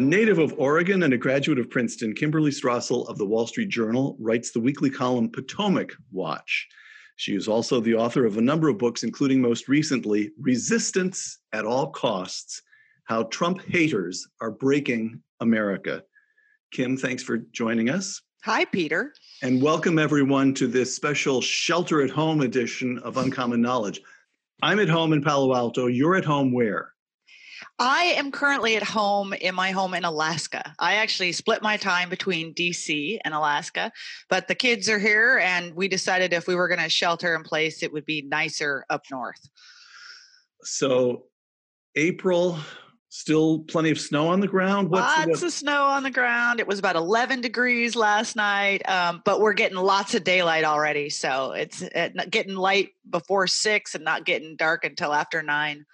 A native of Oregon and a graduate of Princeton, Kimberly Strassel of the Wall Street Journal writes the weekly column Potomac Watch. She is also the author of a number of books, including most recently Resistance at All Costs How Trump Haters Are Breaking America. Kim, thanks for joining us. Hi, Peter. And welcome everyone to this special shelter at home edition of Uncommon Knowledge. I'm at home in Palo Alto. You're at home where? I am currently at home in my home in Alaska. I actually split my time between DC and Alaska, but the kids are here and we decided if we were going to shelter in place, it would be nicer up north. So, April, still plenty of snow on the ground. What's lots of snow on the ground. It was about 11 degrees last night, um, but we're getting lots of daylight already. So, it's uh, getting light before six and not getting dark until after nine.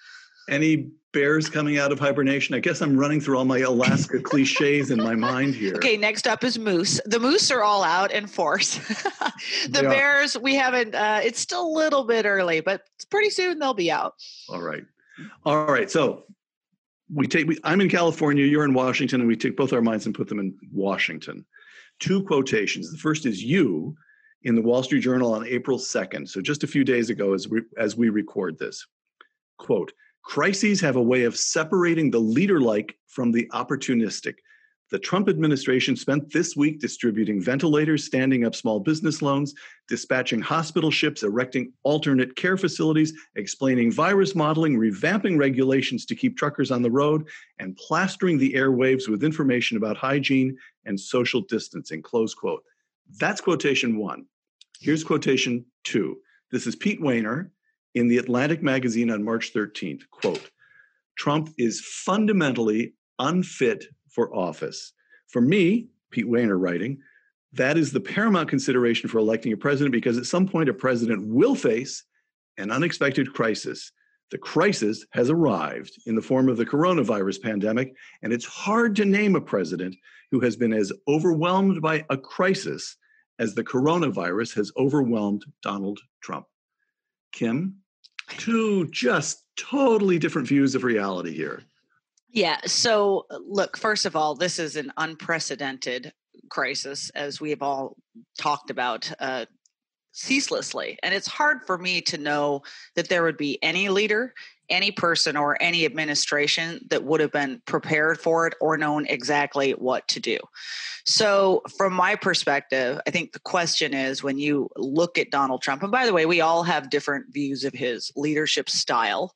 Any bears coming out of hibernation? I guess I'm running through all my Alaska cliches in my mind here. Okay, next up is moose. The moose are all out in force. the bears, we haven't, uh, it's still a little bit early, but it's pretty soon they'll be out. All right. All right. So we take, we, I'm in California, you're in Washington, and we take both our minds and put them in Washington. Two quotations. The first is you in the Wall Street Journal on April 2nd. So just a few days ago as we, as we record this. Quote, Crises have a way of separating the leader like from the opportunistic. The Trump administration spent this week distributing ventilators, standing up small business loans, dispatching hospital ships, erecting alternate care facilities, explaining virus modeling, revamping regulations to keep truckers on the road, and plastering the airwaves with information about hygiene and social distancing. Close quote. That's quotation one. Here's quotation two. This is Pete Wehner, in the Atlantic magazine on March 13th, quote, Trump is fundamentally unfit for office. For me, Pete Wehner writing, that is the paramount consideration for electing a president because at some point a president will face an unexpected crisis. The crisis has arrived in the form of the coronavirus pandemic, and it's hard to name a president who has been as overwhelmed by a crisis as the coronavirus has overwhelmed Donald Trump. Kim, two just totally different views of reality here. Yeah. So, uh, look, first of all, this is an unprecedented crisis, as we have all talked about uh, ceaselessly. And it's hard for me to know that there would be any leader, any person, or any administration that would have been prepared for it or known exactly what to do. So, from my perspective, I think the question is when you look at Donald Trump, and by the way, we all have different views of his leadership style.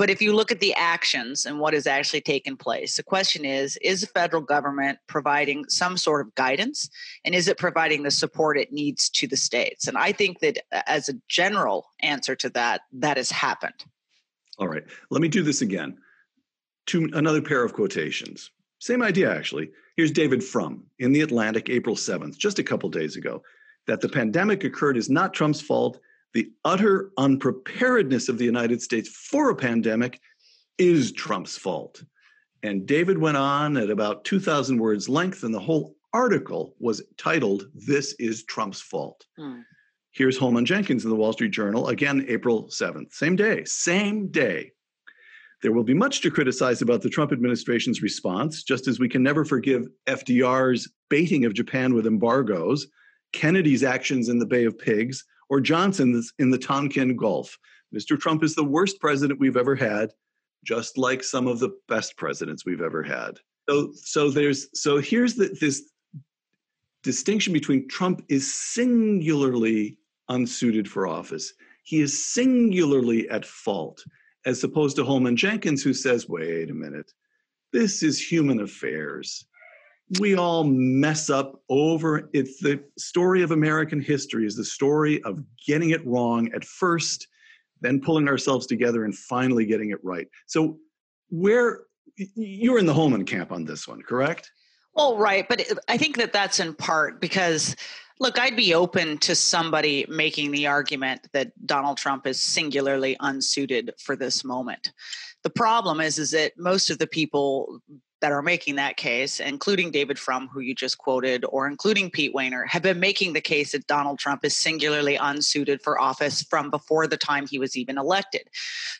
But if you look at the actions and what has actually taken place, the question is Is the federal government providing some sort of guidance? And is it providing the support it needs to the states? And I think that uh, as a general answer to that, that has happened. All right. Let me do this again. To another pair of quotations. Same idea, actually. Here's David Frum in The Atlantic, April 7th, just a couple days ago. That the pandemic occurred is not Trump's fault. The utter unpreparedness of the United States for a pandemic is Trump's fault. And David went on at about 2,000 words length, and the whole article was titled, This is Trump's Fault. Hmm. Here's Holman Jenkins in the Wall Street Journal, again, April 7th. Same day, same day. There will be much to criticize about the Trump administration's response, just as we can never forgive FDR's baiting of Japan with embargoes, Kennedy's actions in the Bay of Pigs, or Johnson's in the Tonkin Gulf. Mr. Trump is the worst president we've ever had, just like some of the best presidents we've ever had. So, so there's so here's the, this distinction between Trump is singularly unsuited for office. He is singularly at fault as opposed to Holman Jenkins, who says, wait a minute, this is human affairs. We all mess up over it's the story of American history is the story of getting it wrong at first, then pulling ourselves together and finally getting it right. So where you're in the Holman camp on this one, correct? Well, right, but I think that that's in part because Look, I'd be open to somebody making the argument that Donald Trump is singularly unsuited for this moment. The problem is, is that most of the people that are making that case, including David Frum, who you just quoted, or including Pete Wehner, have been making the case that Donald Trump is singularly unsuited for office from before the time he was even elected.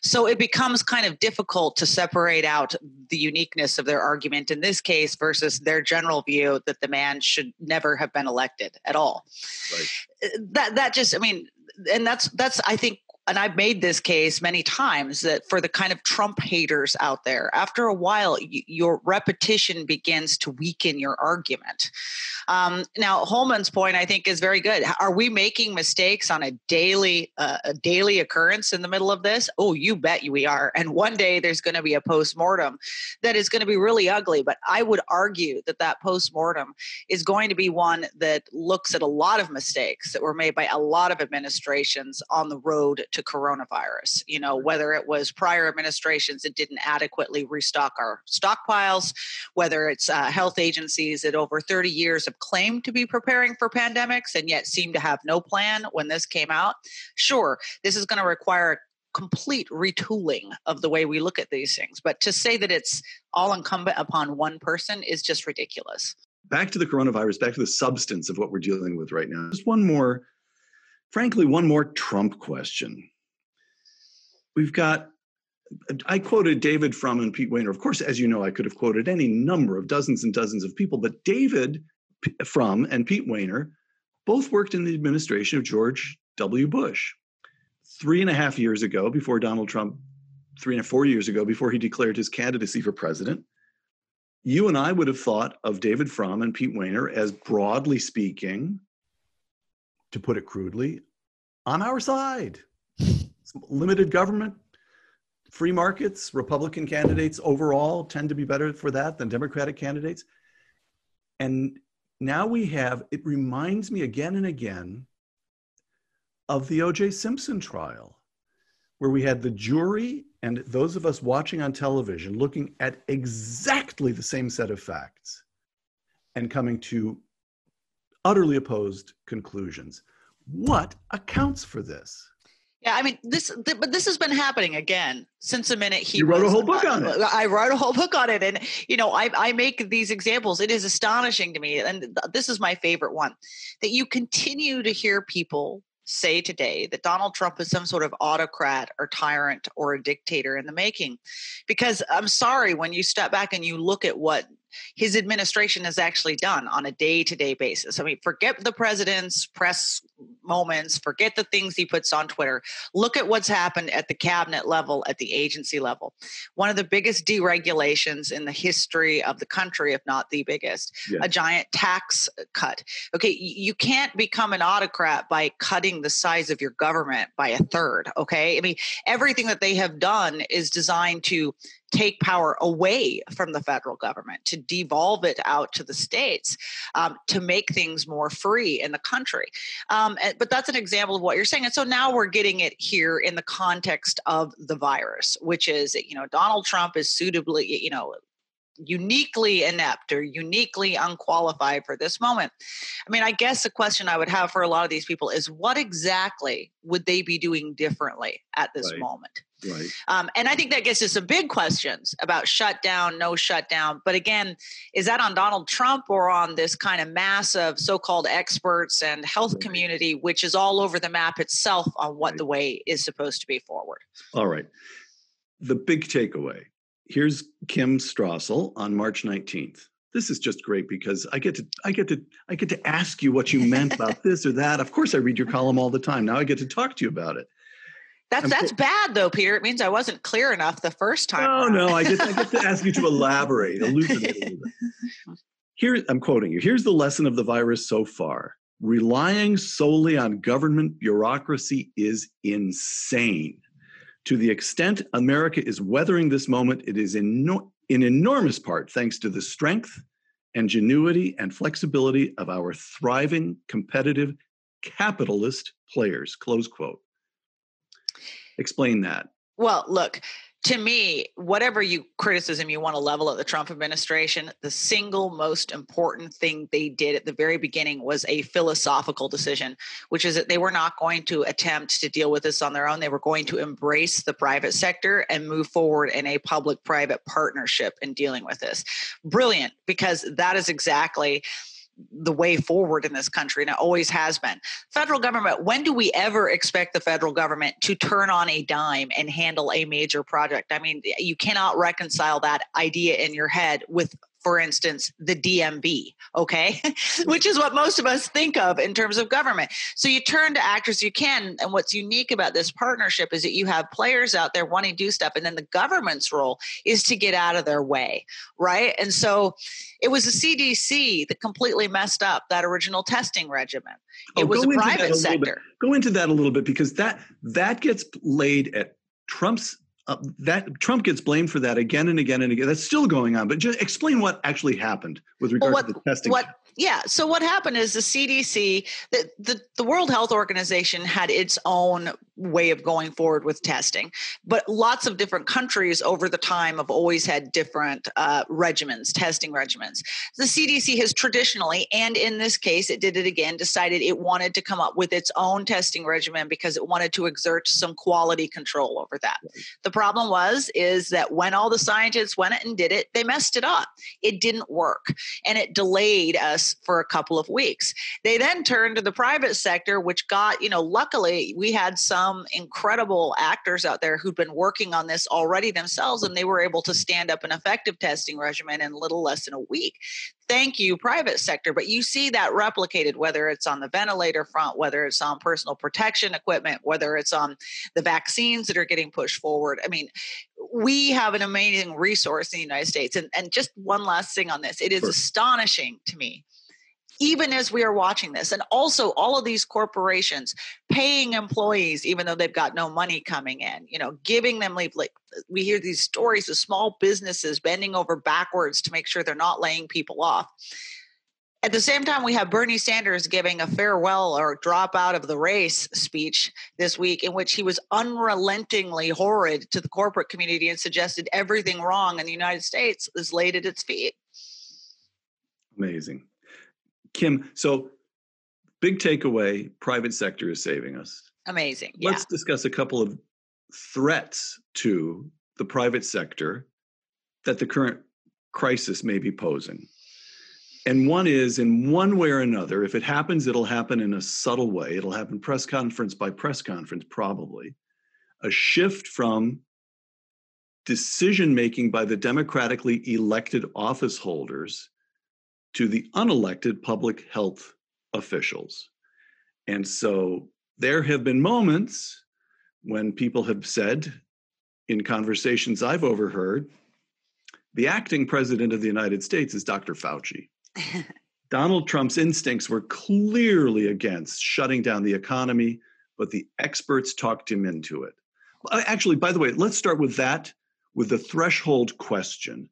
So it becomes kind of difficult to separate out the uniqueness of their argument in this case versus their general view that the man should never have been elected at all. Right. That that just, I mean, and that's that's I think and I've made this case many times that for the kind of Trump haters out there, after a while, y- your repetition begins to weaken your argument. Um, now, Holman's point, I think, is very good. Are we making mistakes on a daily, uh, a daily occurrence in the middle of this? Oh, you bet we are. And one day there's going to be a post mortem that is going to be really ugly. But I would argue that that post mortem is going to be one that looks at a lot of mistakes that were made by a lot of administrations on the road to coronavirus. You know, whether it was prior administrations that didn't adequately restock our stockpiles, whether it's uh, health agencies that over 30 years have claimed to be preparing for pandemics and yet seem to have no plan when this came out. Sure, this is going to require complete retooling of the way we look at these things. But to say that it's all incumbent upon one person is just ridiculous. Back to the coronavirus, back to the substance of what we're dealing with right now. Just one more, frankly, one more Trump question we've got I quoted David Frum and Pete Wehner. Of course, as you know, I could have quoted any number of dozens and dozens of people, but David Frum and Pete Wehner both worked in the administration of George W. Bush. Three and a half years ago, before Donald Trump, three and four years ago, before he declared his candidacy for president, you and I would have thought of David Frum and Pete Wehner as broadly speaking, to put it crudely, on our side limited government, free markets, Republican candidates overall tend to be better for that than Democratic candidates. And now we have, it reminds me again and again of the O.J. Simpson trial, where we had the jury and those of us watching on television looking at exactly the same set of facts and coming to utterly opposed conclusions. What accounts for this? Yeah, I mean this, th- but this has been happening again since the minute he you wrote was, a whole book on it. I wrote a whole book on it, and you know, I I make these examples. It is astonishing to me, and th- this is my favorite one, that you continue to hear people say today that Donald Trump is some sort of autocrat or tyrant or a dictator in the making. Because I'm sorry, when you step back and you look at what his administration has actually done on a day to day basis. I mean, forget the president's press moments, forget the things he puts on Twitter. Look at what's happened at the cabinet level, at the agency level. One of the biggest deregulations in the history of the country, if not the biggest, yeah. a giant tax cut. Okay, you can't become an autocrat by cutting the size of your government by a third. Okay, I mean, everything that they have done is designed to take power away from the federal government, to devolve it out to the states, um, to make things more free in the country. Um, Um, and, but that's an example of what you're saying. And so now we're getting it here in the context of the virus, which is, you know, Donald Trump is suitably, you know, uniquely inept or uniquely unqualified for this moment. I mean, I guess the question I would have for a lot of these people is what exactly would they be doing differently at this right. moment? Right. Um, and I think that gets to some big questions about shutdown, no shutdown. But again, is that on Donald Trump or on this kind of mass of so called experts and health right. community, which is all over the map itself on what right. the way is supposed to be forward? All right. The big takeaway here's Kim Strassel on March 19th. This is just great because I get to I get to I get to ask you what you meant about this or that. Of course I read your column all the time. Now I get to talk to you about it. That's that's bad though, Peter. It means I wasn't clear enough the first time. No, no, I get I get to ask you to elaborate, elucidate a little bit. Here, I'm quoting you. Here's the lesson of the virus so far. Relying solely on government bureaucracy is insane. To the extent America is weathering this moment, it is in, no, in enormous part thanks to the strength, ingenuity, and flexibility of our thriving, competitive, capitalist players. Close quote. Explain that. Well, look, to me, whatever you criticism you want to level at the Trump administration, the single most important thing they did at the very beginning was a philosophical decision, which is that they were not going to attempt to deal with this on their own. They were going to embrace the private sector and move forward in a public private partnership in dealing with this. Brilliant, because that is exactly the way forward in this country and it always has been. Federal government when do we ever expect the federal government to turn on a dime and handle a major project? I mean you cannot reconcile that idea in your head with for instance, the DMV, okay? Which is what most of us think of in terms of government. So you turn to actors you can. And what's unique about this partnership is that you have players out there wanting to do stuff, and then the government's role is to get out of their way, right? And so it was the CDC that completely messed up that original testing regimen. It oh, was a private sector. Go into that a little bit because that that gets laid at Trump's uh, that Trump gets blamed for that again and again and again. That's still going on. But just explain what actually happened with regard well, what, to the testing. What yeah. So what happened is the CDC, the, the, the World Health Organization had its own way of going forward with testing, but lots of different countries over the time have always had different uh, regimens, testing regimens. The CDC has traditionally, and in this case, it did it again, decided it wanted to come up with its own testing regimen because it wanted to exert some quality control over that. The problem was is that when all the scientists went and did it, they messed it up. It didn't work, and it delayed us for a couple of weeks. They then turned to the private sector, which got, you know, luckily we had some incredible actors out there who'd been working on this already themselves, and they were able to stand up an effective testing regimen in little less than a week. Thank you private sector but you see that replicated whether it's on the ventilator front whether it's on personal protection equipment whether it's on the vaccines that are getting pushed forward. I mean we have an amazing resource in the united states and, and just one last thing on this. It is sure. astonishing to me even as we are watching this. And also, all of these corporations paying employees, even though they've got no money coming in, you know, giving them leave. Like we hear these stories of small businesses bending over backwards to make sure they're not laying people off. At the same time, we have Bernie Sanders giving a farewell or drop out of the race speech this week, in which he was unrelentingly horrid to the corporate community and suggested everything wrong in the United States is laid at its feet. Amazing. Kim, so big takeaway private sector is saving us. Amazing. Yeah. Let's discuss a couple of threats to the private sector that the current crisis may be posing. And one is, in one way or another, if it happens, it'll happen in a subtle way. It'll happen press conference by press conference, probably. A shift from decision making by the democratically elected office holders to the unelected public health officials. And so there have been moments when people have said, in conversations I've overheard, the acting president of the United States is Dr. Fauci. Donald Trump's instincts were clearly against shutting down the economy, but the experts talked him into it. Actually, by the way, let's start with that, with the threshold question.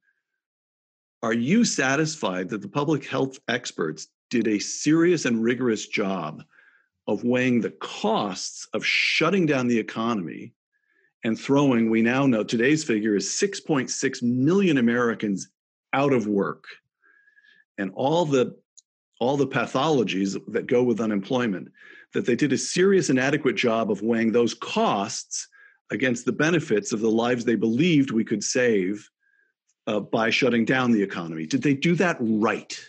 Are you satisfied that the public health experts did a serious and rigorous job of weighing the costs of shutting down the economy and throwing, we now know today's figure is 6.6 million Americans out of work? And all the all the pathologies that go with unemployment that they did a serious and adequate job of weighing those costs against the benefits of the lives they believed we could save uh, by shutting down the economy. Did they do that right?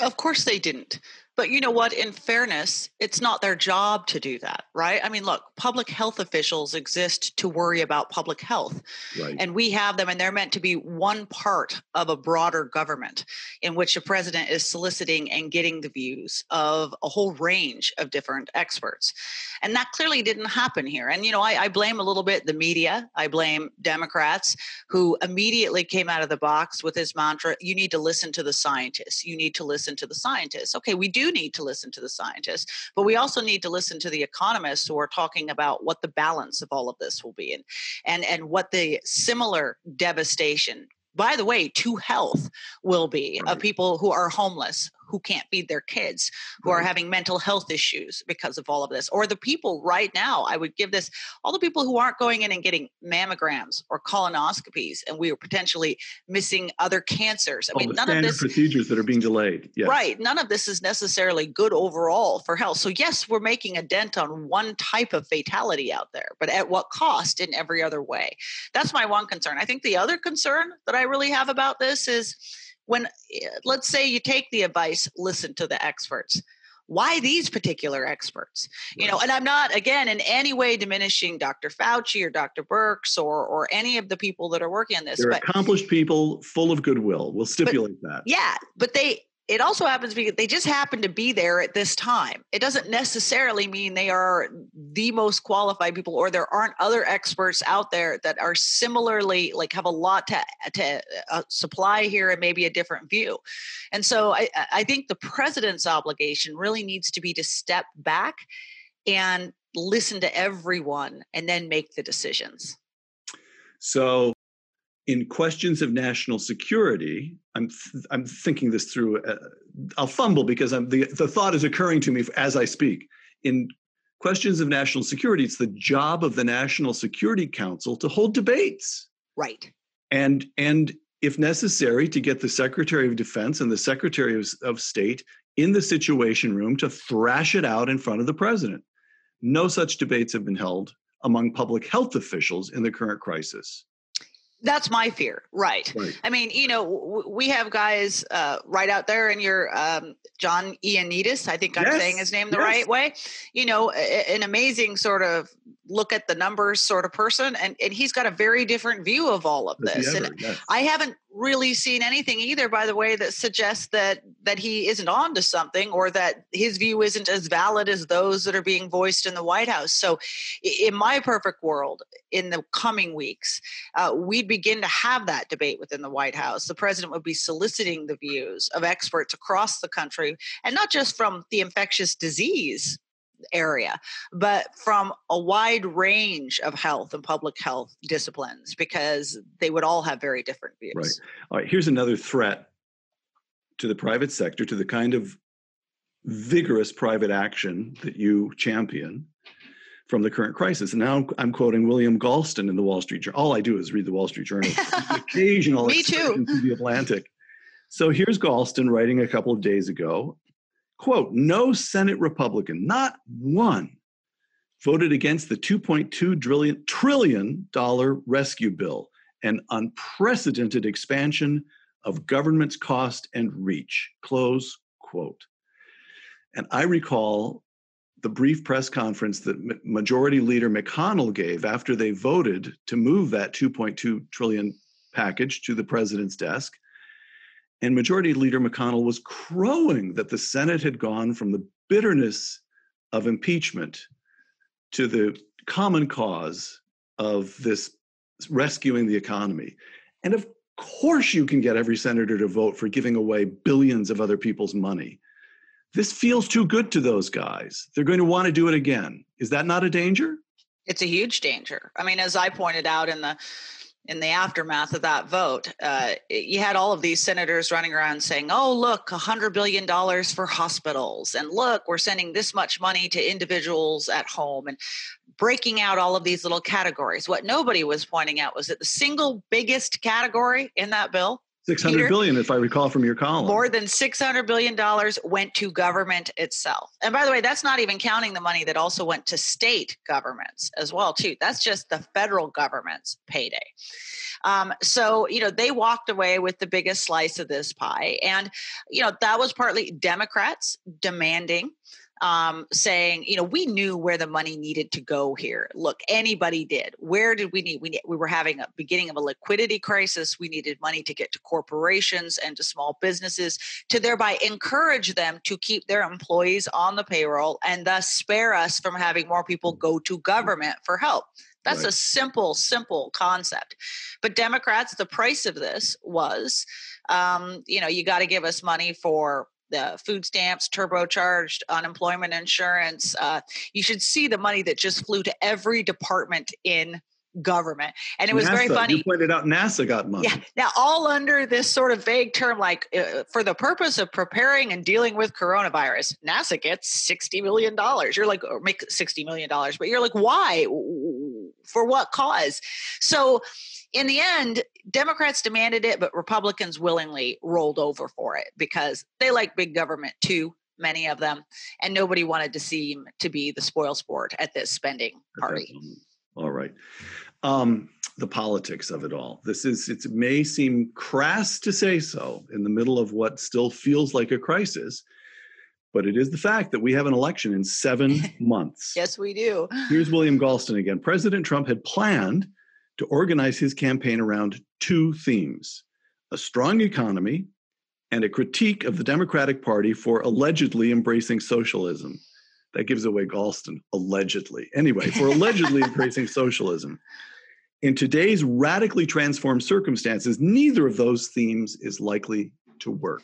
Of course they didn't. But you know what? In fairness, it's not their job to do that, right? I mean, look, public health officials exist to worry about public health. Right. And we have them, and they're meant to be one part of a broader government in which the president is soliciting and getting the views of a whole range of different experts. And that clearly didn't happen here. And, you know, I, I blame a little bit the media, I blame Democrats who immediately came out of the box with this mantra you need to listen to the scientists. You need to listen to the scientists. Okay, we do need to listen to the scientists, but we also need to listen to the economists who are talking about what the balance of all of this will be and and, and what the similar devastation by the way, to health will be right. of people who are homeless, who can't feed their kids, who are having mental health issues because of all of this, or the people right now. I would give this all the people who aren't going in and getting mammograms or colonoscopies, and we are potentially missing other cancers. I all mean, none of this procedures that are being delayed. Yes. Right. None of this is necessarily good overall for health. So yes, we're making a dent on one type of fatality out there, but at what cost in every other way? That's my one concern. I think the other concern that I really have about this is when eh, let's say you take the advice listen to the experts. Why these particular experts? You know and i'm not again in any way diminishing dr fauci or dr Birx or or any of the people that are working on this they're but, accomplished people full of goodwill. We'll stipulate but, that. yeah but they it also happens because they just happen to be there at this time. It doesn't necessarily mean they are the most qualified people or there aren't other experts out there that are similarly like have a lot to, to uh, supply here and maybe a different view. And so I, I think the president's obligation really needs to be to step back and listen to everyone and then make the decisions. So in questions of national security, I'm th- I'm thinking this through. Uh, I'll fumble because I'm the the thought is occurring to me as I speak. In questions of national security, it's the job of the National Security Council to hold debates. Right. And and if necessary, to get the Secretary of Defense and the Secretary of, of State in the Situation Room to thrash it out in front of the president. No such debates have been held among public health officials in the current crisis. That's my fear, right. right. I mean, you know, w- we have guys uh, right out there, and your um, John Ioannidis. I think I'm yes. saying his name the yes. right way. You know, a- an amazing sort of look at the numbers sort of person, and and he's got a very different view of all of this. Ever, and yes. I haven't really seen anything either, by the way, that suggests that that he isn't on to something or that his view isn't as valid as those that are being voiced in the White House. So, in my perfect world, in the coming weeks, uh, we'd begin to have that debate within the White House. The president would be soliciting the views of experts across the country, and not just from the infectious disease area, but from a wide range of health and public health disciplines because they would all have very different views. Right. All right. Here's another threat to the private sector, to the kind of vigorous private action that you champion from the current crisis. And now I'm quoting William Galston in the Wall Street Journal. All I do is read the Wall Street Journal. occasional Me too. to the Atlantic. So here's Galston writing a couple of days ago Quote, no Senate Republican, not one, voted against the $2.2 trillion, dollar rescue bill, an unprecedented expansion of government's cost and reach. Close quote. And I recall the brief press conference that Majority Leader McConnell gave after they voted to move that 2.2 trillion package to the president's desk. And Majority Leader McConnell was crowing that the Senate had gone from the bitterness of impeachment to the common cause of this rescuing the economy. And of course, you can get every senator to vote for giving away billions of other people's money. This feels too good to those guys. They're going to want to do it again. Is that not a danger? It's a huge danger. I mean, as I pointed out in the in the aftermath of that vote, uh, you had all of these senators running around saying, "Oh, look, $100 billion for hospitals, and look, we're sending this much money to individuals at home," and breaking out all of these little categories. What nobody was pointing out was that the single biggest category in that bill Six hundred billion, if I recall from your column. More than six hundred billion dollars went to government itself. And by the way, that's not even counting the money that also went to state governments as well, too. That's just the federal government's payday. Um, so you know they walked away with the biggest slice of this pie, and you know that was partly Democrats demanding um, saying, you know, we knew where the money needed to go here. Look, anybody did. Where did we need? We we were having a beginning of a liquidity crisis. We needed money to get to corporations and to small businesses to thereby encourage them to keep their employees on the payroll and thus spare us from having more people go to government for help. That's right. a simple, simple concept. But Democrats, the price of this was, um, you know, you got to give us money for the food stamps, turbocharged unemployment insurance. Uh, you should see the money that just flew to every department in government. And it was NASA, very funny. You pointed out NASA got money. Yeah. Now, all under this sort of vague term, like uh, for the purpose of preparing and dealing with coronavirus, NASA gets $60 million. You're like, or make $60 million, but you're like, why? For what cause? So, in the end, Democrats demanded it, but Republicans willingly rolled over for it because they like big government too, many of them, and nobody wanted to seem to be the spoil sport at this spending party. All right. Um, the politics of it all. This is, it may seem crass to say so in the middle of what still feels like a crisis, but it is the fact that we have an election in seven months. yes, we do. Here's William Galston again. President Trump had planned to organize his campaign around two themes a strong economy and a critique of the Democratic Party for allegedly embracing socialism. That gives away Galston, allegedly. Anyway, for allegedly embracing socialism. In today's radically transformed circumstances, neither of those themes is likely to work.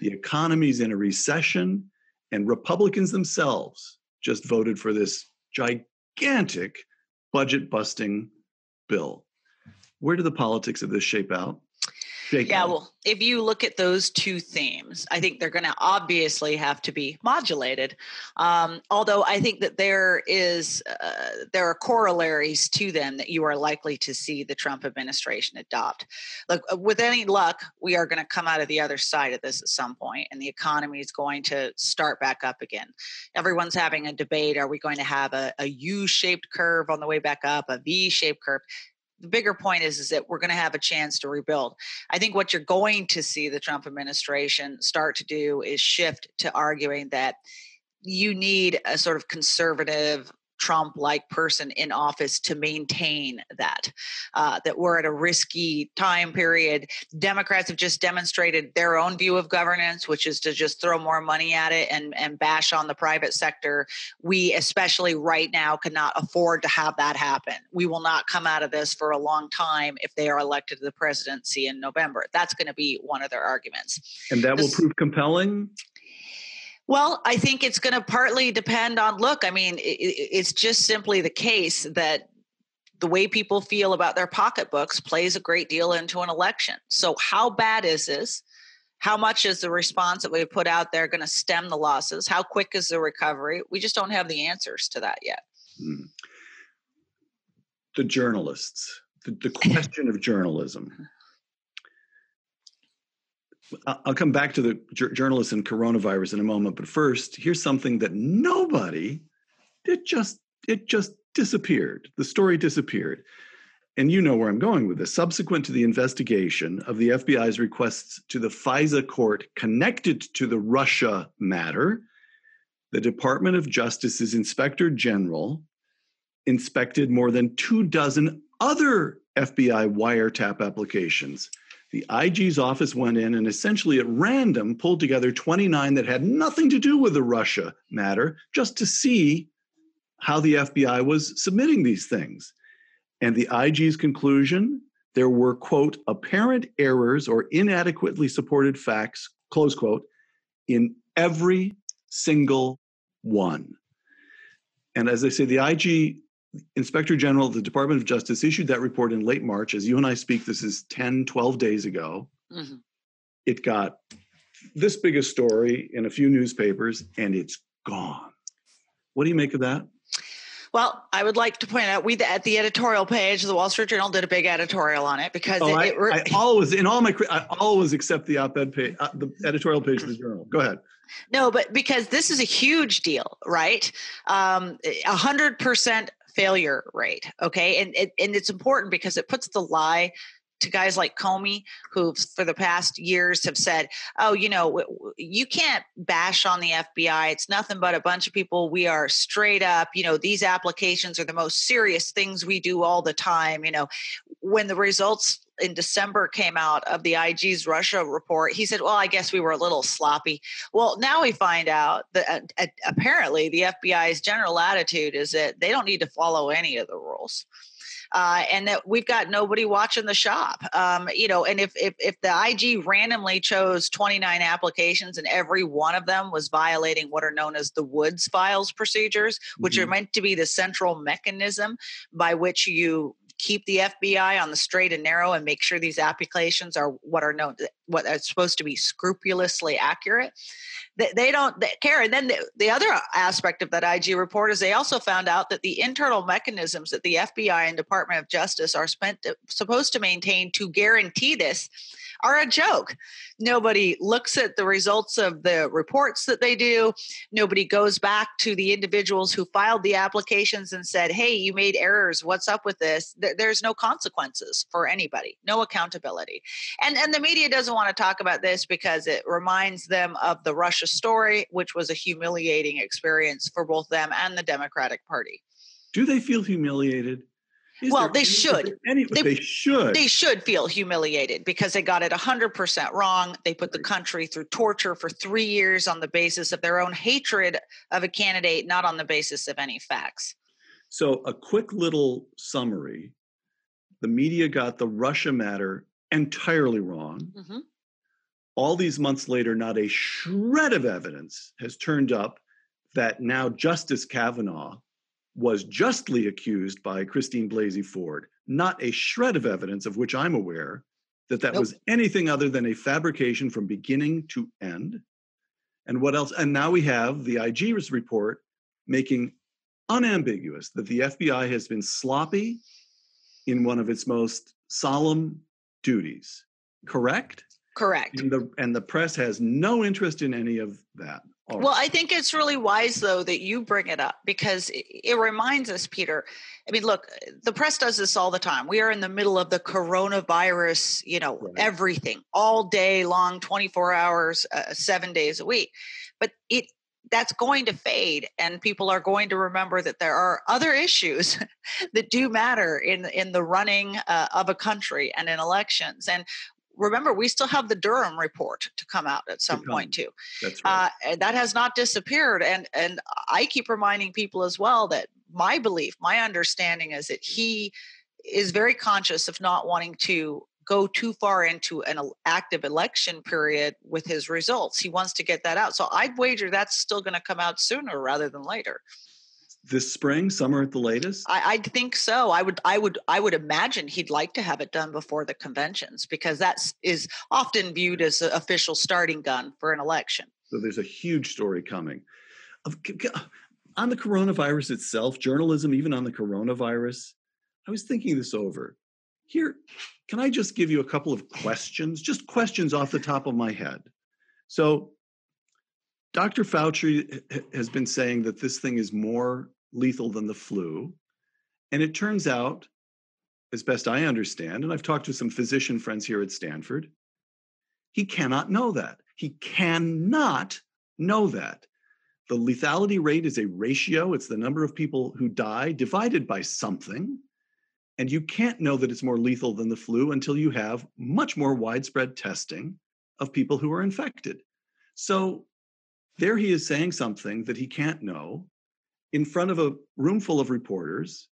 The economy's in a recession, and Republicans themselves just voted for this gigantic budget busting bill. Where do the politics of this shape out? Yeah, well, if you look at those two themes, I think they're going to obviously have to be modulated. Um, although I think that there is uh, there are corollaries to them that you are likely to see the Trump administration adopt. Look, uh, with any luck, we are going to come out of the other side of this at some point, and the economy is going to start back up again. Everyone's having a debate: Are we going to have a a U-shaped curve on the way back up, a V-shaped curve? The bigger point is is that we're going to have a chance to rebuild. I think what you're going to see the Trump administration start to do is shift to arguing that you need a sort of conservative Trump like person in office to maintain that. Uh, that we're at a risky time period. Democrats have just demonstrated their own view of governance, which is to just throw more money at it and, and bash on the private sector. We, especially right now, cannot afford to have that happen. We will not come out of this for a long time if they are elected to the presidency in November. That's going to be one of their arguments. And that will prove compelling? Well, I think it's going to partly depend on look. I mean, it, it's just simply the case that the way people feel about their pocketbooks plays a great deal into an election. So, how bad is this? How much is the response that we put out there going to stem the losses? How quick is the recovery? We just don't have the answers to that yet. Hmm. The journalists, the, the question of journalism. I'll come back to the journalists and coronavirus in a moment, but first, here's something that nobody it just it just disappeared. The story disappeared. And you know where I'm going with this. Subsequent to the investigation of the FBI's requests to the FISA court connected to the Russia matter, the Department of Justice's Inspector General inspected more than two dozen other FBI wiretap applications the IG's office went in and essentially at random pulled together 29 that had nothing to do with the Russia matter just to see how the FBI was submitting these things. And the IG's conclusion there were, quote, apparent errors or inadequately supported facts, close quote, in every single one. And as I say, the IG Inspector General of the Department of Justice issued that report in late March. As you and I speak, this is 10, 12 days ago. Mm-hmm. It got this big a story in a few newspapers and it's gone. What do you make of that? Well, I would like to point out we at the editorial page, the Wall Street Journal did a big editorial on it because oh, it, I, it, I, always in all my I always accept the op-ed page, uh, the editorial page of the journal. Go ahead. No, but because this is a huge deal, right? Um, a hundred percent failure rate. Okay. And, it, and it's important because it puts the lie to guys like Comey, who for the past years have said, oh, you know, you can't bash on the FBI. It's nothing but a bunch of people. We are straight up, you know, these applications are the most serious things we do all the time. You know, when the results in December came out of the IG's Russia report, he said, Well, I guess we were a little sloppy. Well, now we find out that uh, apparently the FBI's general attitude is that they don't need to follow any of the rules. Uh, and that we've got nobody watching the shop. Um, you know, and if, if if the IG randomly chose 29 applications and every one of them was violating what are known as the Woods files procedures, which mm-hmm. are meant to be the central mechanism by which you keep the FBI on the straight and narrow and make sure these applications are what are known what are supposed to be scrupulously accurate. They, they don't they care. And then the, the other aspect of that IG report is they also found out that the internal mechanisms that the FBI and Department of Justice are spent supposed to maintain to guarantee this are a joke. Nobody looks at the results of the reports that they do. Nobody goes back to the individuals who filed the applications and said, hey, you made errors. What's up with this? There's no consequences for anybody, no accountability. And, and the media doesn't want to talk about this because it reminds them of the Russia story, which was a humiliating experience for both them and the Democratic Party. Do they feel humiliated? Is well, they should. Any, they, they, should. They should feel humiliated because they got it 100% wrong. They put the country through torture for three years on the basis of their own hatred of a candidate, not on the basis of any facts. So, a quick little summary the media got the Russia matter entirely wrong. Mm-hmm. All these months later, not a shred of evidence has turned up that now Justice Kavanaugh was justly accused by Christine Blasey Ford, not a shred of evidence of which I'm aware that that nope. was anything other than a fabrication from beginning to end. And what else? And now we have the IG's report making unambiguous that the FBI has been sloppy in one of its most solemn duties. Correct? Correct. And the, and the press has no interest in any of that. Well, I think it's really wise, though, that you bring it up because it reminds us, Peter. I mean, look, the press does this all the time. We are in the middle of the coronavirus, you know, right. everything all day long, 24 hours, uh, seven days a week. But it that's going to fade and people are going to remember that there are other issues that do matter in in the running uh, of a country and in elections and remember we still have the Durham report to come out at some point too. That's right. Uh, that has not disappeared, and and I keep reminding people as well that my belief, my understanding is that he is very conscious of not wanting to go too far into an active election period with his results. He wants to get that out. So I'd wager that's still going to come out sooner rather than later this spring, summer at the latest? I, I think so. I would, I would, I would imagine he'd like to have it done before the conventions because that is often viewed as an official starting gun for an election. So there's a huge story coming. On the coronavirus itself, journalism, even on the coronavirus, I was thinking this over. Here, can I just give you a couple of questions? Just questions off the top of my head. So Dr. Fauci has been saying that this thing is more lethal than the flu. And it turns out, as best I understand, and I've talked to some physician friends here at Stanford, he cannot know that. He cannot know that. The lethality rate is a ratio, it's the number of people who die divided by something. And you can't know that it's more lethal than the flu until you have much more widespread testing of people who are infected. So there he is saying something that he can't know in front of a room full of reporters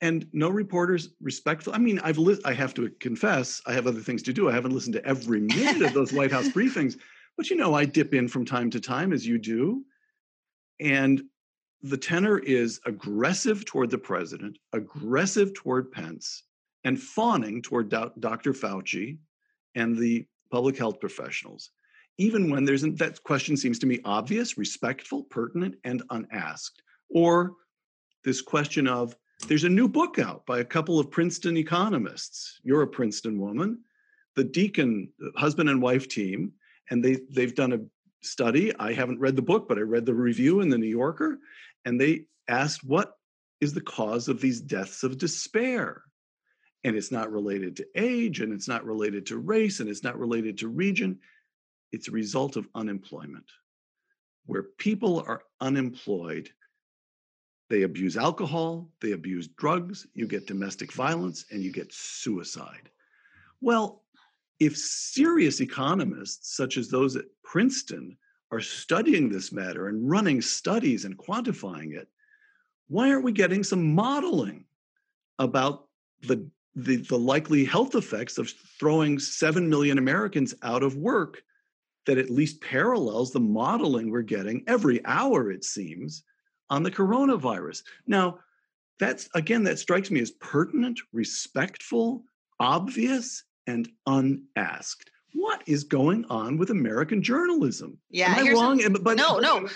and no reporters respectful. I mean, I've li- I have to confess, I have other things to do. I haven't listened to every minute of those White House briefings, but you know, I dip in from time to time as you do. And the tenor is aggressive toward the president, aggressive toward Pence, and fawning toward Do- Dr. Fauci and the public health professionals even when there's that question seems to me obvious, respectful, pertinent, and unasked. Or this question of there's a new book out by a couple of Princeton economists. You're a Princeton woman, the Deaton husband and wife team, and they they've done a study. I haven't read the book, but I read the review in the New Yorker, and they asked what is the cause of these deaths of despair. And it's not related to age, and it's not related to race, and it's not related to region it's a result of unemployment. Where people are unemployed, they abuse alcohol, they abuse drugs, you get domestic violence, and you get suicide. Well, if serious economists, such as those at Princeton, are studying this matter and running studies and quantifying it, why aren't we getting some modeling about the, the, the likely health effects of throwing 7 million Americans out of work that at least parallels the modeling we're getting every hour, it seems, on the coronavirus. Now, that's again, that strikes me as pertinent, respectful, obvious, and unasked. What is going on with American journalism? Yeah, Am I wrong? A, but no, no.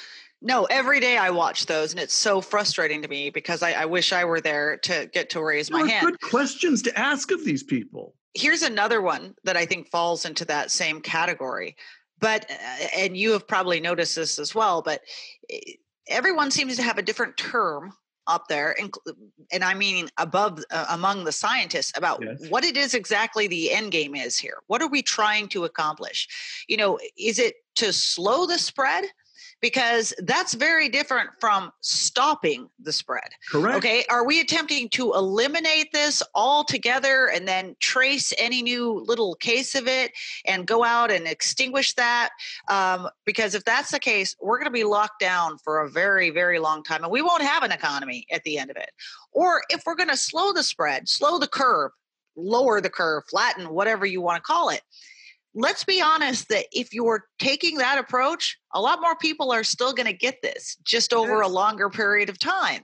No, every day I watch those, and it's so frustrating to me because I, I wish I were there to get to raise my hand. Good questions to ask of these people. Here's another one that I think falls into that same category, but uh, and you have probably noticed this as well. But eh, everyone seems to have a different term up there and, and i mean above uh, among the scientists about yes. what it is exactly the end game is here what are we trying to accomplish you know is it to slow the spread because that's very different from stopping the spread. Correct. Okay. Are we attempting to eliminate this altogether and then trace any new little case of it and go out and extinguish that? Um, because if that's the case, we're going to be locked down for a very, very long time and we won't have an economy at the end of it. Or if we're going to slow the spread, slow the curve, lower the curve, flatten, whatever you want to call it let's be honest that if you're taking that approach, a lot more people are still going to get this just over a longer period of time.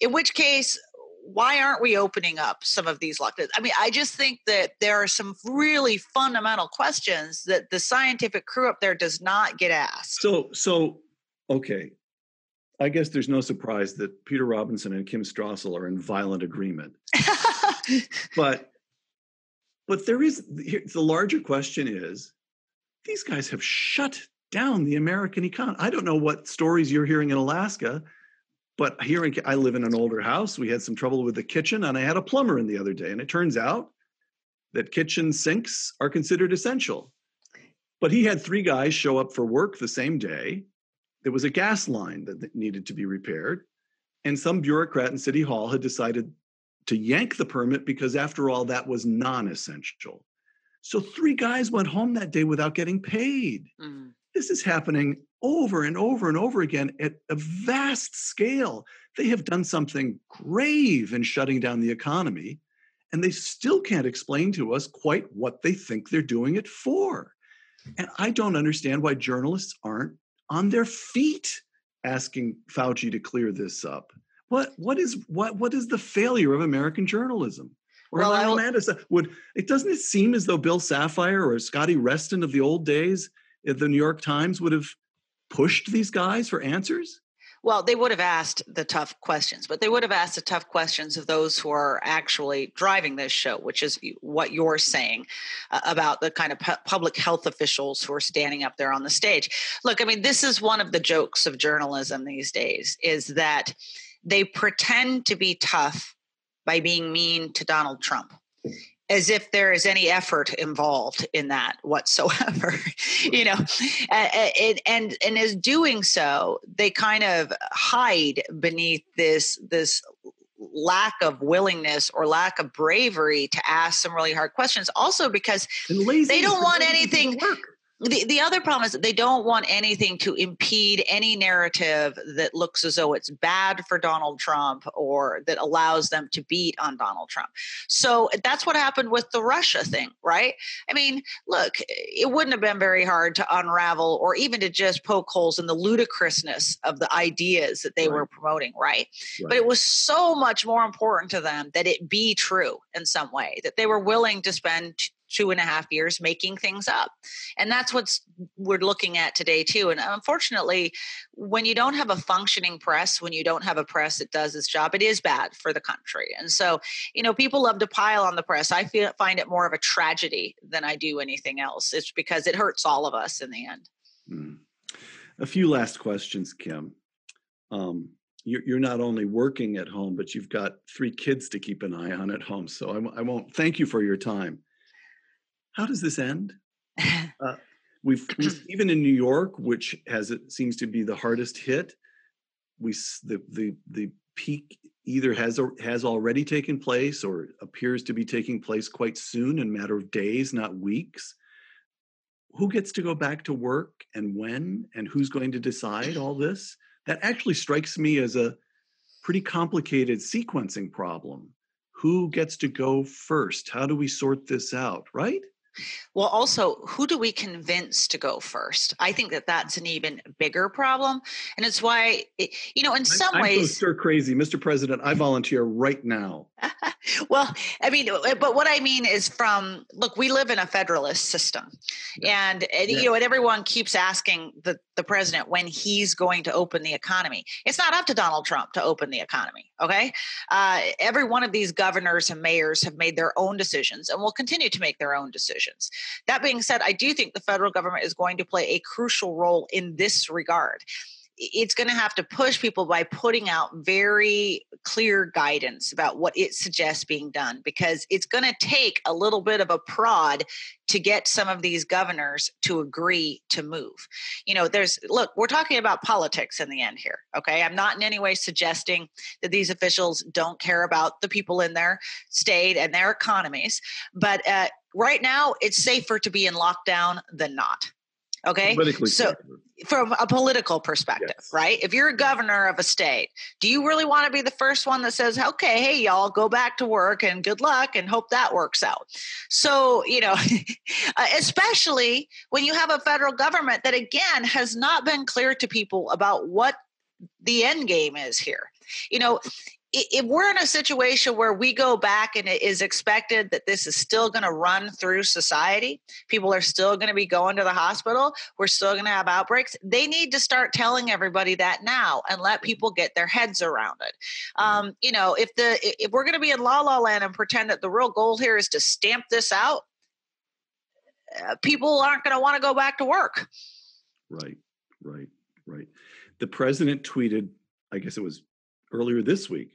In which case, why aren't we opening up some of these lockdowns? I mean, I just think that there are some really fundamental questions that the scientific crew up there does not get asked. So, so okay. I guess there's no surprise that Peter Robinson and Kim Strassel are in violent agreement. but but there is the larger question is these guys have shut down the American economy. I don't know what stories you're hearing in Alaska, but here in, I live in an older house. We had some trouble with the kitchen, and I had a plumber in the other day, and it turns out that kitchen sinks are considered essential. But he had three guys show up for work the same day. There was a gas line that needed to be repaired, and some bureaucrat in City Hall had decided to yank the permit because, after all, that was non essential. So, three guys went home that day without getting paid. Mm. This is happening over and over and over again at a vast scale. They have done something grave in shutting down the economy, and they still can't explain to us quite what they think they're doing it for. And I don't understand why journalists aren't on their feet asking Fauci to clear this up. What what is what what is the failure of American journalism? Or well, I Amanda would it doesn't it seem as though Bill Safire or Scotty Reston of the old days at the New York Times would have pushed these guys for answers? Well, they would have asked the tough questions, but they would have asked the tough questions of those who are actually driving this show, which is what you're saying uh, about the kind of pu- public health officials who are standing up there on the stage. Look, I mean, this is one of the jokes of journalism these days is that they pretend to be tough by being mean to Donald Trump as if there is any effort involved in that whatsoever you know? And, and and as doing so they kind of hide beneath this this lack of willingness or lack of bravery to ask some really hard questions also because they don't want anything the, the other problem is that they don't want anything to impede any narrative that looks as though it's bad for Donald Trump or that allows them to beat on Donald Trump. So that's what happened with the Russia thing, right? I mean, look, it wouldn't have been very hard to unravel or even to just poke holes in the ludicrousness of the ideas that they right. were promoting, right? right? But it was so much more important to them that it be true in some way, that they were willing to spend two and a half years making things up. And that's what's we're looking at today too. And unfortunately when you don't have a functioning press when you don't have a press that does its job it is bad for the country. And so you know people love to pile on the press. I feel, find it more of a tragedy than i do anything else. It's because it hurts all of us in the end. Mm. a few last questions kim. Um, you're, not only working at home, but you've got three kids to keep an eye on at home. So I won't thank you for your time how does this end? Uh, we've, even in New York, which has it seems to be the hardest hit. We the the the peak either has has already taken place or appears to be taking place quite soon in a matter of days, not weeks. Who gets to go back to work and when and who's going to decide all this? That actually strikes me as a pretty complicated sequencing problem. Who gets to go first? How do we sort this out, right? Well, also, who do we convince to go first? I think that that's an even bigger problem, and it's why, you know, in some I'm, ways, so stir crazy, Mr. President. I volunteer right now. well, I mean, uh, but what I mean is, from look, we live in a federalist system, yeah. and, and yeah. you know, and everyone keeps asking the the president when he's going to open the economy. It's not up to Donald Trump to open the economy. Okay, uh, every one of these governors and mayors have made their own decisions, and will continue to make their own decisions decisions. That being said, I do think the federal government is going to play a crucial role in this regard it's going to have to push people by putting out very clear guidance about what it suggests being done because it's going to take a little bit of a prod to get some of these governors to agree to move. You know, there's look, we're talking about politics in the end here, okay? I'm not in any way suggesting that these officials don't care about the people in their state and their economies, but uh, right now it's safer to be in lockdown than not. Okay. so, from a political perspective, yes. right? If you're a governor of a state, do you really want to be the first one that says, okay, hey, y'all, go back to work and good luck and hope that works out? So, you know, uh, especially when you have a federal government that, again, has not been clear to people about what the end game is here. You know, if we're in a situation where we go back and it is expected that this is still going to run through society, people are still going to be going to the hospital, we're still going to have outbreaks, they need to start telling everybody that now and let people get their heads around it. Um, you know, if the if we're going to be in la la land and pretend that the real goal here is to stamp this out, uh, people aren't going to want to go back to work. Right, right, right. The president tweeted, I guess it was earlier this week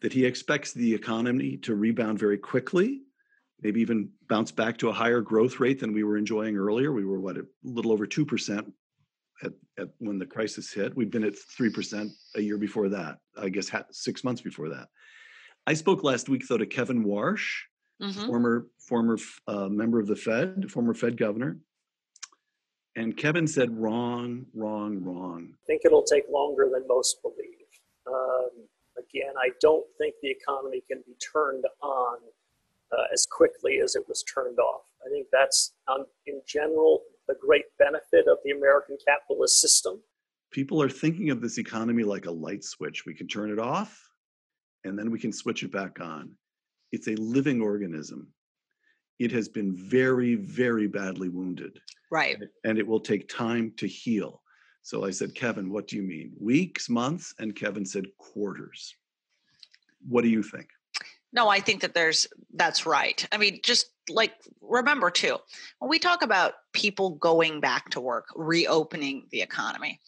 that he expects the economy to rebound very quickly, maybe even bounce back to a higher growth rate than we were enjoying earlier. We were what a little over two percent at, at when the crisis hit. We'd been at three percent a year before that. I guess six months before that. I spoke last week though to Kevin Warsh, mm-hmm. former former uh, member of the Fed, former Fed governor. And Kevin said, wrong, wrong, wrong. I think it'll take longer than most believe. Um, again, I don't think the economy can be turned on uh, as quickly as it was turned off. I think that's, um, in general, the great benefit of the American capitalist system. People are thinking of this economy like a light switch. We can turn it off and then we can switch it back on. It's a living organism. It has been very, very badly wounded. Right. And it will take time to heal. So I said, Kevin, what do you mean? Weeks, months? And Kevin said, quarters. What do you think? No, I think that there's that's right. I mean, just like remember too, when we talk about people going back to work, reopening the economy,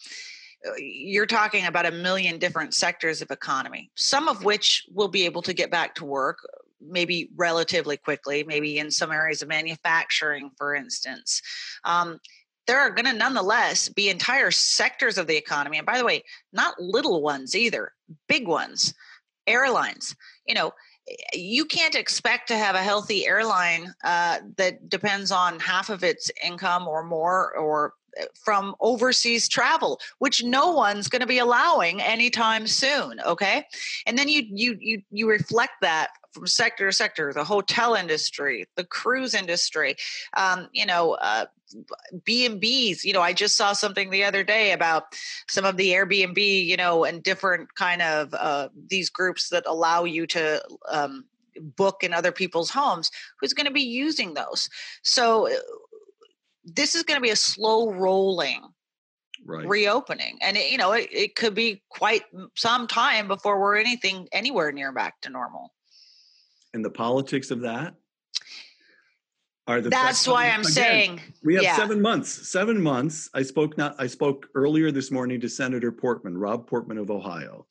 uh, you're talking about a million different sectors of economy, some of which will be able to get back to work maybe relatively quickly, maybe in some areas of manufacturing, for instance. Um, there are going to nonetheless be entire sectors of the economy and by the way not little ones either big ones airlines. You know you can't expect to have a healthy airline uh, that depends on half of its income or more or uh, from overseas travel which no one's going to be allowing anytime soon okay? And then you you you you reflect that from sector to sector the hotel industry the cruise industry um, you know uh, b&b's you know i just saw something the other day about some of the airbnb you know and different kind of uh, these groups that allow you to um, book in other people's homes who's going to be using those so uh, this is going to be a slow rolling right. reopening and it, you know it, it could be quite some time before we're anything anywhere near back to normal and the politics of that are the that's why i'm Again, saying we have yeah. seven months seven months. I spoke not i spoke earlier this morning to senator portman rob portman of ohio.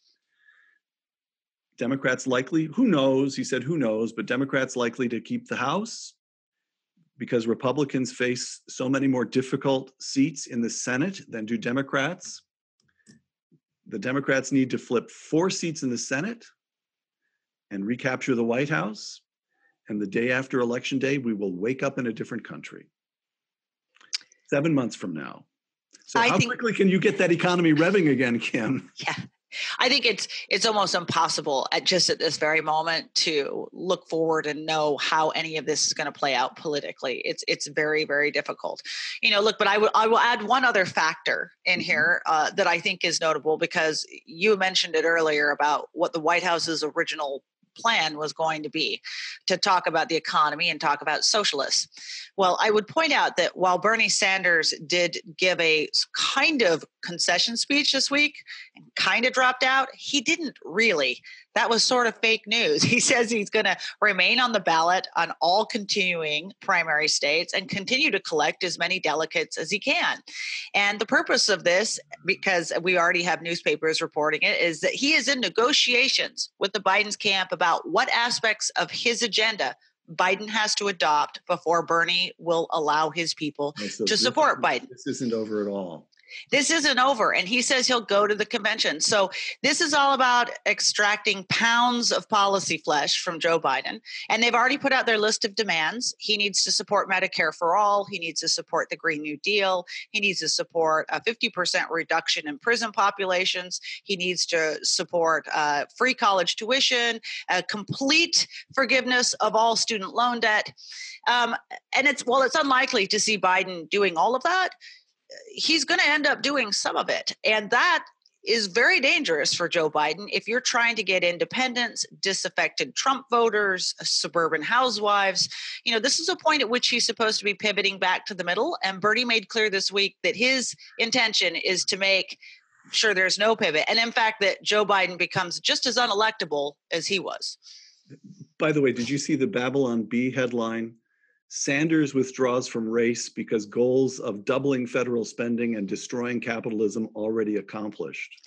Democrats likely who knows? He said who knows? But democrats likely to keep the house because republicans face so many more difficult seats in the senate than do democrats. The democrats need to flip four seats in the senate and recapture the white house and the day after election day, we will wake up in a different country. Seven months from now. So, I how think, quickly can you get that economy revving again, Kim? Yeah. I think it's it's almost impossible at just at this very moment to look forward and know how any of this is going to play out politically. It's it's very very difficult. You know, look, but I will I will add one other factor in mm-hmm. here uh, that I think is notable because you mentioned it earlier about what the White House's original plan was going to be to talk about the economy and talk about socialists. Well, I would point out that while Bernie Sanders did give a kind of concession speech this week and kind of dropped out, he didn't really that was sort of fake news. He says he's going to remain on the ballot on all continuing primary states and continue to collect as many delegates as he can. And the purpose of this, because we already have newspapers reporting it, is that he is in negotiations with the Biden's camp about what aspects of his agenda Biden has to adopt before Bernie will allow his people so to support Biden. This isn't over at all. This isn't over. And he says he'll go to the convention. So this is all about extracting pounds of policy flesh from Joe Biden. And they've already put out their list of demands. He needs to support Medicare for all. He needs to support the Green New Deal. He needs to support a 50% reduction in prison populations. He needs to support uh, free college tuition, a complete forgiveness of all student loan debt. Um, and it's, well, it's unlikely to see Biden doing all of that he's going to end up doing some of it. And that is very dangerous for Joe Biden if you're trying to get independents, disaffected Trump voters, uh, suburban housewives. You know, this is a point at which he's supposed to be pivoting back to the middle. And Bernie made clear this week that his intention is to make sure there's no pivot. And in fact, that Joe Biden becomes just as unelectable as he was. By the way, did you see the Babylon Bee headline? Sanders withdraws from race because goals of doubling federal spending and destroying capitalism already accomplished.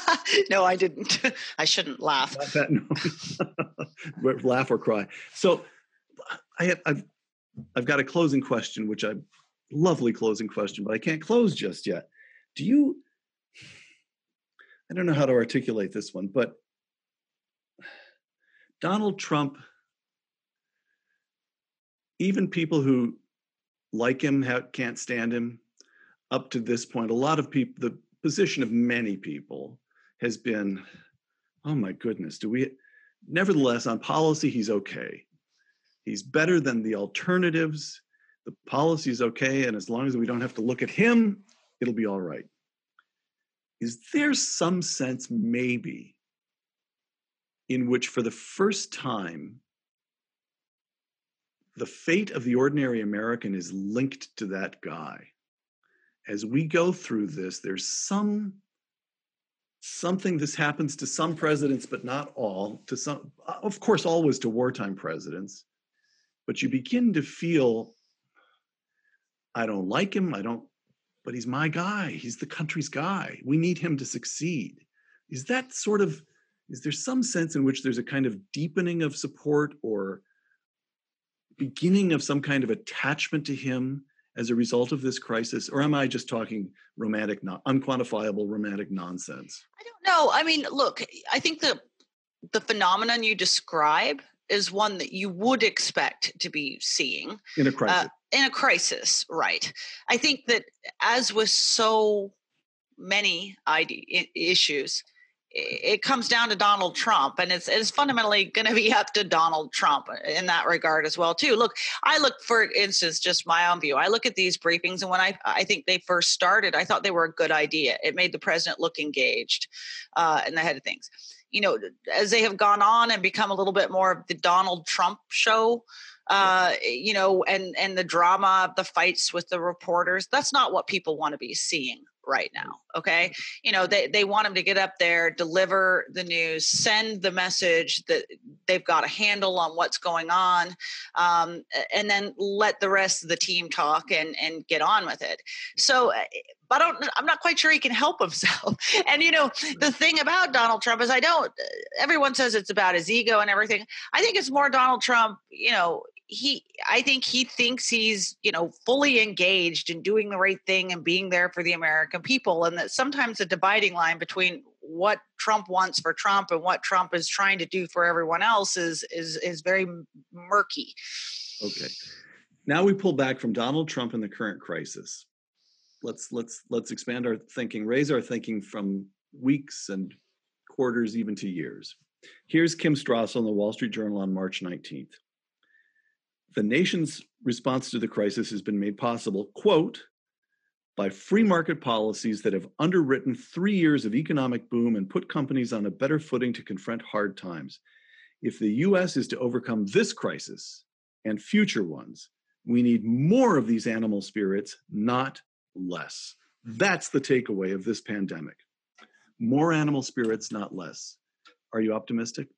no, I didn't. I shouldn't laugh. That, no. laugh or cry. So I have, I've, I've got a closing question, which I lovely closing question, but I can't close just yet. Do you, I don't know how to articulate this one, but Donald Trump even people who like him have, can't stand him up to this point a lot of people the position of many people has been oh my goodness do we nevertheless on policy he's okay. He's better than the alternatives. The policy is okay and as long as we don't have to look at him it'll be all right. Is there some sense maybe in which for the first time the fate of the ordinary American is linked to that guy. As we go through this, there's some something this happens to some presidents, but not all. To some, uh, of course, always to wartime presidents. But you begin to feel, I don't like him. I don't, but he's my guy. He's the country's guy. We need him to succeed. Is that sort of? Is there some sense in which there's a kind of deepening of support or beginning of some kind of attachment to him as a result of this crisis or am i just talking romantic unquantifiable romantic nonsense? I don't know. I mean look i think the the phenomenon you describe is one that you would expect to be seeing. In a uh, crisis. uh, in a crisis right. I think that as with so many ID issues it comes down to Donald Trump, and it's it's fundamentally going to be up to Donald Trump in that regard as well too. Look, I look for instance, just my own view. I look at these briefings, and when I I think they first started, I thought they were a good idea. It made the president look engaged uh, in the head of things. You know, as they have gone on and become a little bit more of the Donald Trump show, uh, you know, and and the drama of the fights with the reporters. That's not what people want to be seeing right now okay? You know they, they want him to get up there deliver the news send the message that they've got a handle on what's going on um, and then let the rest of the team talk and and get on with it. So eh, but I don't I'm not quite sure he can help himself. And you know, the mm-hmm. thing about Donald Trump is I don't eh, everyone says it's about his ego and everything. I think it's more Donald Trump, you know, he i think he thinks he's you know fully engaged in doing the right thing and being there for the american people and that sometimes the dividing line between what trump wants for trump and what trump is trying to do for everyone else is is is very murky okay now we pull back from donald trump and the current crisis let's let's let's expand our thinking raise our thinking from weeks and quarters, even to years. Here's Kim Strassel in the Wall Street Journal on March 19th. The nation's response to the crisis has been made possible, quote, by free market policies that have underwritten three years of economic boom and put companies on a better footing to confront hard times. If the US is to overcome this crisis and future ones, we need more of these animal spirits, not less. That's the takeaway of this pandemic. More animal spirits, not less. Are you optimistic?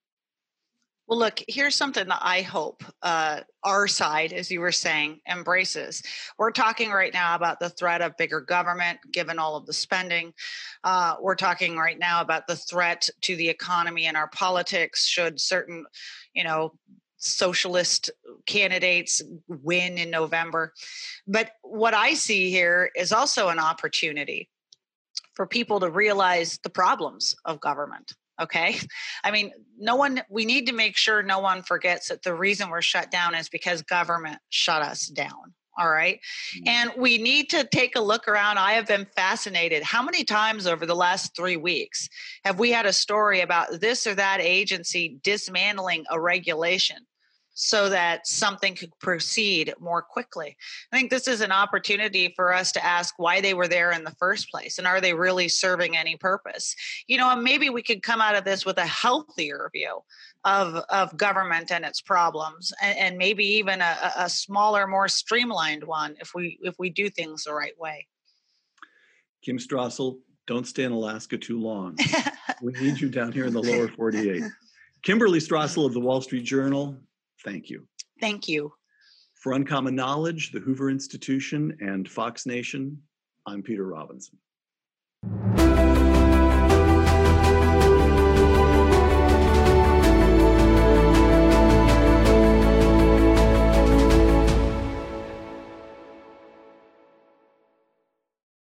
Well, look, here's something that I hope uh, our side, as you were saying, embraces. We're talking right now about the threat of bigger government, given all of the spending. Uh, we're talking right now about the threat to the economy and our politics should certain, you know, socialist candidates win in November. But what I see here is also an opportunity for people to realize the problems of government okay i mean no one we need to make sure no one forgets that the reason we're shut down is because government shut us down all right? mm-hmm. and we need to take a look around i have been fascinated how many times over the last three weeks have we had a story about this or that agency dismantling a regulation so that something could proceed more quickly. I think this is an opportunity for us to ask why they were there in the first place and are they really serving any purpose? You know, and maybe we could come out of this with a healthier view of, of government and its problems and, and maybe even a, a smaller, more streamlined one if we if we do things the right way. Kim Strassel, don't stay in Alaska too long. we need you down here in the lower 48. Kimberly Strassel of the Wall Street Journal, Thank you. Thank you. For Uncommon Knowledge, the Hoover Institution, and Fox Nation, I'm Peter Robinson.